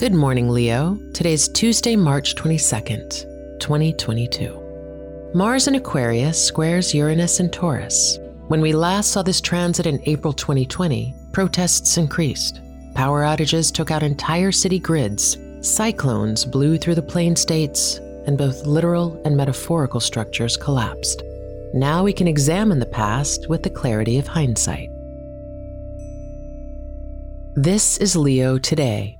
Good morning, Leo. Today's Tuesday, March 22nd, 2022. Mars in Aquarius squares Uranus and Taurus. When we last saw this transit in April 2020, protests increased. Power outages took out entire city grids, cyclones blew through the plain states, and both literal and metaphorical structures collapsed. Now we can examine the past with the clarity of hindsight. This is Leo Today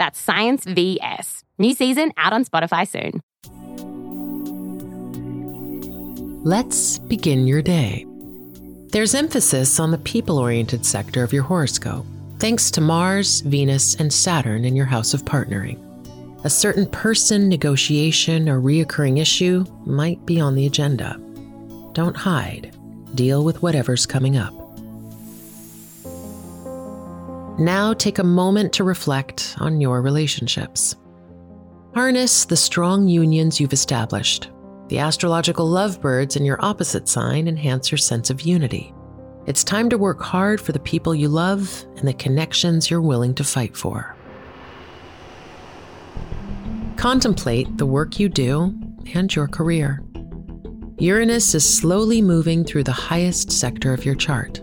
That's Science VS. New season out on Spotify soon. Let's begin your day. There's emphasis on the people oriented sector of your horoscope, thanks to Mars, Venus, and Saturn in your house of partnering. A certain person, negotiation, or reoccurring issue might be on the agenda. Don't hide, deal with whatever's coming up. Now take a moment to reflect on your relationships. Harness the strong unions you've established. The astrological lovebirds in your opposite sign enhance your sense of unity. It's time to work hard for the people you love and the connections you're willing to fight for. Contemplate the work you do and your career. Uranus is slowly moving through the highest sector of your chart,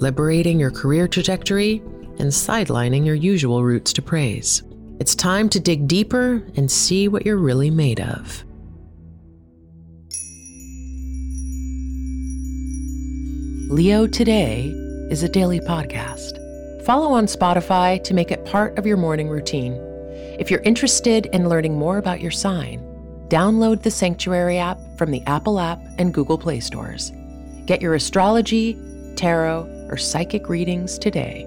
liberating your career trajectory and sidelining your usual routes to praise. It's time to dig deeper and see what you're really made of. Leo Today is a daily podcast. Follow on Spotify to make it part of your morning routine. If you're interested in learning more about your sign, download the Sanctuary app from the Apple app and Google Play stores. Get your astrology, tarot, or psychic readings today